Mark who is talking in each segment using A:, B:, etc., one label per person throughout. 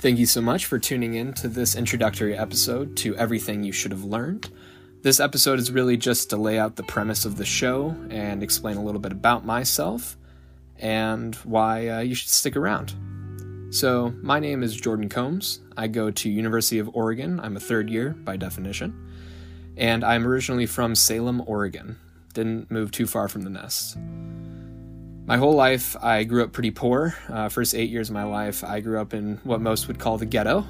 A: Thank you so much for tuning in to this introductory episode to Everything You Should Have Learned. This episode is really just to lay out the premise of the show and explain a little bit about myself and why uh, you should stick around. So, my name is Jordan Combs. I go to University of Oregon. I'm a third year by definition, and I'm originally from Salem, Oregon. Didn't move too far from the nest. My whole life, I grew up pretty poor. Uh, first eight years of my life, I grew up in what most would call the ghetto.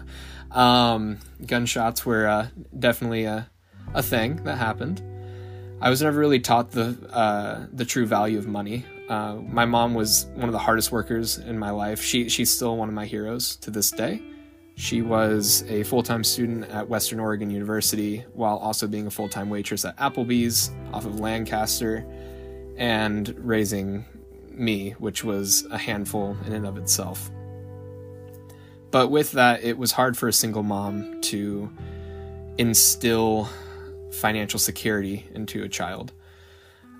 A: um, gunshots were uh, definitely a, a thing that happened. I was never really taught the uh, the true value of money. Uh, my mom was one of the hardest workers in my life. She she's still one of my heroes to this day. She was a full time student at Western Oregon University while also being a full time waitress at Applebee's off of Lancaster and raising me, which was a handful in and of itself. But with that, it was hard for a single mom to instill financial security into a child.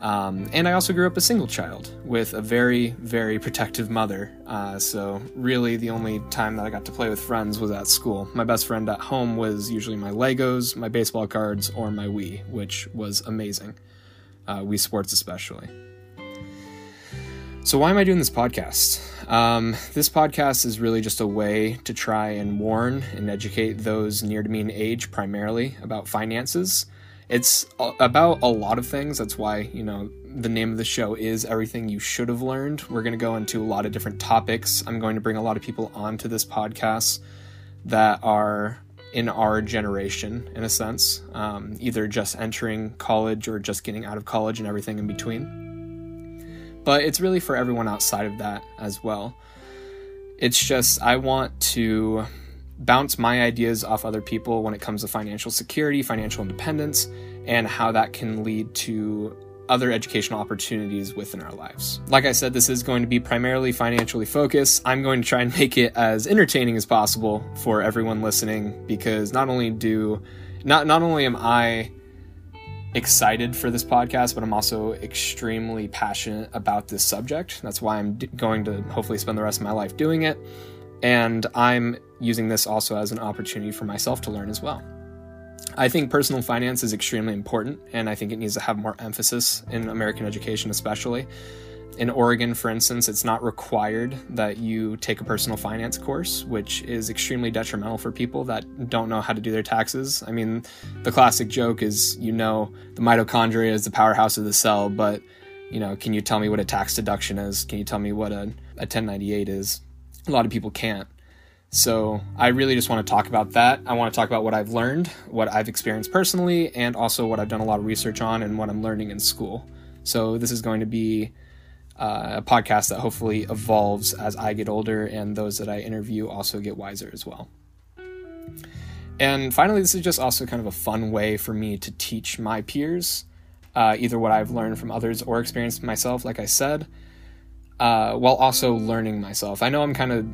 A: Um, and I also grew up a single child with a very, very protective mother. Uh, so, really, the only time that I got to play with friends was at school. My best friend at home was usually my Legos, my baseball cards, or my Wii, which was amazing uh, Wii Sports especially. So, why am I doing this podcast? Um, this podcast is really just a way to try and warn and educate those near to me in age primarily about finances. It's about a lot of things. That's why, you know, the name of the show is Everything You Should Have Learned. We're going to go into a lot of different topics. I'm going to bring a lot of people onto this podcast that are in our generation, in a sense, um, either just entering college or just getting out of college and everything in between. But it's really for everyone outside of that as well. It's just, I want to bounce my ideas off other people when it comes to financial security, financial independence, and how that can lead to other educational opportunities within our lives. Like I said, this is going to be primarily financially focused. I'm going to try and make it as entertaining as possible for everyone listening because not only do not not only am I excited for this podcast, but I'm also extremely passionate about this subject. That's why I'm d- going to hopefully spend the rest of my life doing it. And I'm using this also as an opportunity for myself to learn as well. I think personal finance is extremely important, and I think it needs to have more emphasis in American education, especially. In Oregon, for instance, it's not required that you take a personal finance course, which is extremely detrimental for people that don't know how to do their taxes. I mean, the classic joke is you know, the mitochondria is the powerhouse of the cell, but, you know, can you tell me what a tax deduction is? Can you tell me what a, a 1098 is? A lot of people can't. So I really just want to talk about that. I want to talk about what I've learned, what I've experienced personally, and also what I've done a lot of research on and what I'm learning in school. So this is going to be uh, a podcast that hopefully evolves as I get older and those that I interview also get wiser as well. And finally, this is just also kind of a fun way for me to teach my peers uh, either what I've learned from others or experienced myself, like I said, uh, while also learning myself. I know I'm kind of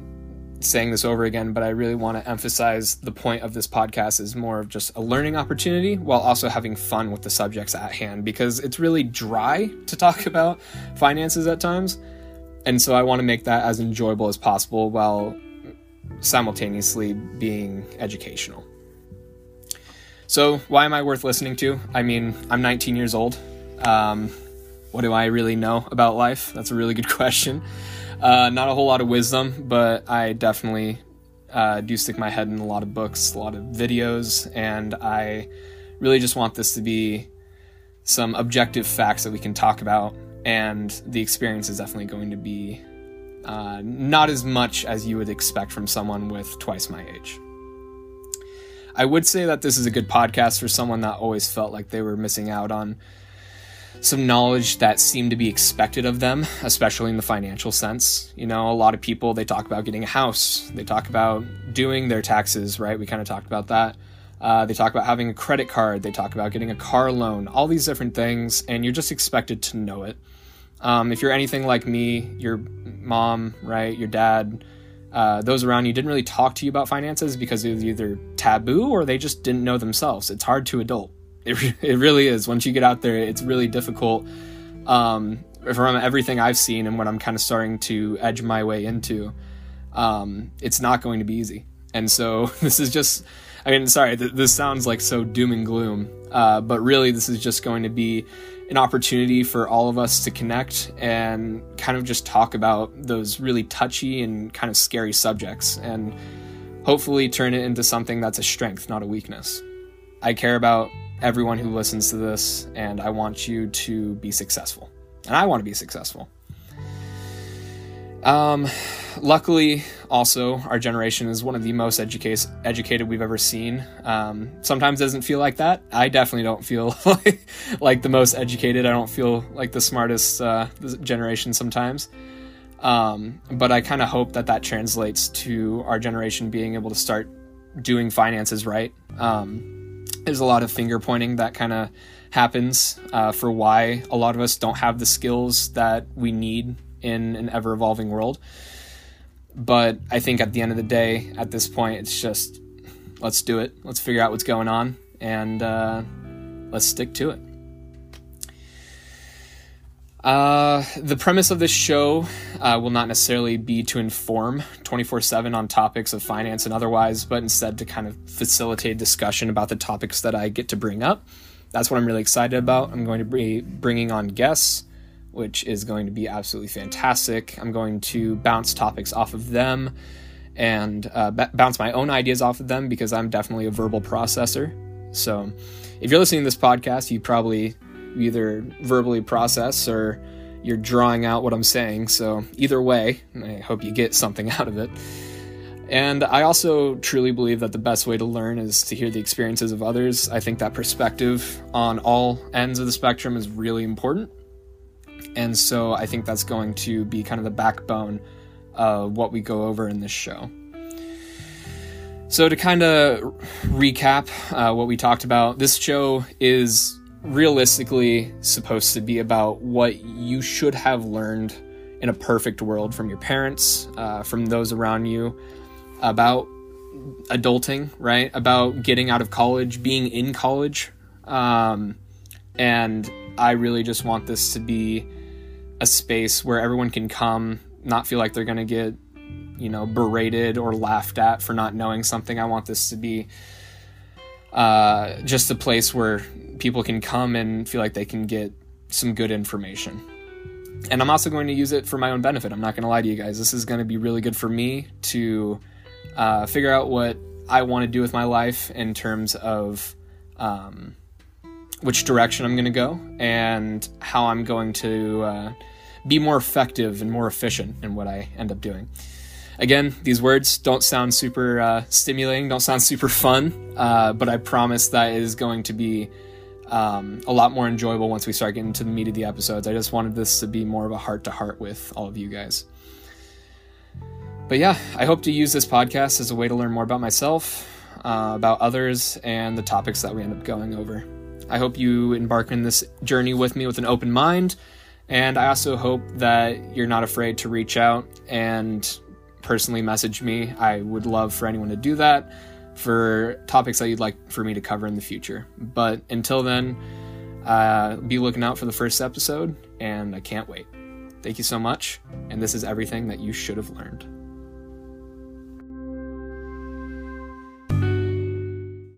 A: saying this over again, but I really want to emphasize the point of this podcast is more of just a learning opportunity while also having fun with the subjects at hand because it's really dry to talk about finances at times. And so I want to make that as enjoyable as possible while simultaneously being educational. So, why am I worth listening to? I mean, I'm 19 years old. Um, what do I really know about life? That's a really good question. Uh, not a whole lot of wisdom, but I definitely uh, do stick my head in a lot of books, a lot of videos, and I really just want this to be some objective facts that we can talk about. And the experience is definitely going to be uh, not as much as you would expect from someone with twice my age. I would say that this is a good podcast for someone that always felt like they were missing out on some knowledge that seemed to be expected of them, especially in the financial sense. You know, a lot of people they talk about getting a house, they talk about doing their taxes, right? We kind of talked about that. Uh, they talk about having a credit card, they talk about getting a car loan, all these different things, and you're just expected to know it. Um, if you're anything like me, your mom, right, your dad, uh, those around you didn't really talk to you about finances because it was either taboo or they just didn't know themselves. It's hard to adult. It, it really is. Once you get out there, it's really difficult. Um, from everything I've seen and what I'm kind of starting to edge my way into, um, it's not going to be easy. And so this is just, I mean, sorry, th- this sounds like so doom and gloom, uh, but really, this is just going to be an opportunity for all of us to connect and kind of just talk about those really touchy and kind of scary subjects and hopefully turn it into something that's a strength, not a weakness. I care about everyone who listens to this, and I want you to be successful. And I want to be successful. Um, luckily, also, our generation is one of the most educate- educated we've ever seen. Um, sometimes doesn't feel like that. I definitely don't feel like, like the most educated. I don't feel like the smartest uh, generation sometimes. Um, but I kind of hope that that translates to our generation being able to start doing finances right. Um, there's a lot of finger pointing that kind of happens uh, for why a lot of us don't have the skills that we need in an ever evolving world. But I think at the end of the day, at this point, it's just let's do it. Let's figure out what's going on and uh, let's stick to it. Uh, the premise of this show uh, will not necessarily be to inform 24 7 on topics of finance and otherwise, but instead to kind of facilitate discussion about the topics that I get to bring up. That's what I'm really excited about. I'm going to be bringing on guests, which is going to be absolutely fantastic. I'm going to bounce topics off of them and uh, b- bounce my own ideas off of them because I'm definitely a verbal processor. So if you're listening to this podcast, you probably either verbally process or you're drawing out what I'm saying. So, either way, I hope you get something out of it. And I also truly believe that the best way to learn is to hear the experiences of others. I think that perspective on all ends of the spectrum is really important. And so I think that's going to be kind of the backbone of what we go over in this show. So, to kind of recap uh, what we talked about, this show is realistically supposed to be about what you should have learned in a perfect world from your parents, uh, from those around you, about adulting, right? About getting out of college, being in college. Um, and I really just want this to be a space where everyone can come, not feel like they're going to get, you know, berated or laughed at for not knowing something. I want this to be uh, just a place where people can come and feel like they can get some good information. And I'm also going to use it for my own benefit. I'm not going to lie to you guys. This is going to be really good for me to uh, figure out what I want to do with my life in terms of um, which direction I'm going to go and how I'm going to uh, be more effective and more efficient in what I end up doing. Again, these words don't sound super uh, stimulating, don't sound super fun, uh, but I promise that is going to be um, a lot more enjoyable once we start getting to the meat of the episodes. I just wanted this to be more of a heart to heart with all of you guys. But yeah, I hope to use this podcast as a way to learn more about myself, uh, about others, and the topics that we end up going over. I hope you embark in this journey with me with an open mind, and I also hope that you're not afraid to reach out and personally message me. I would love for anyone to do that for topics that you'd like for me to cover in the future. But until then, uh, be looking out for the first episode, and I can't wait. Thank you so much, and this is everything that you should have learned.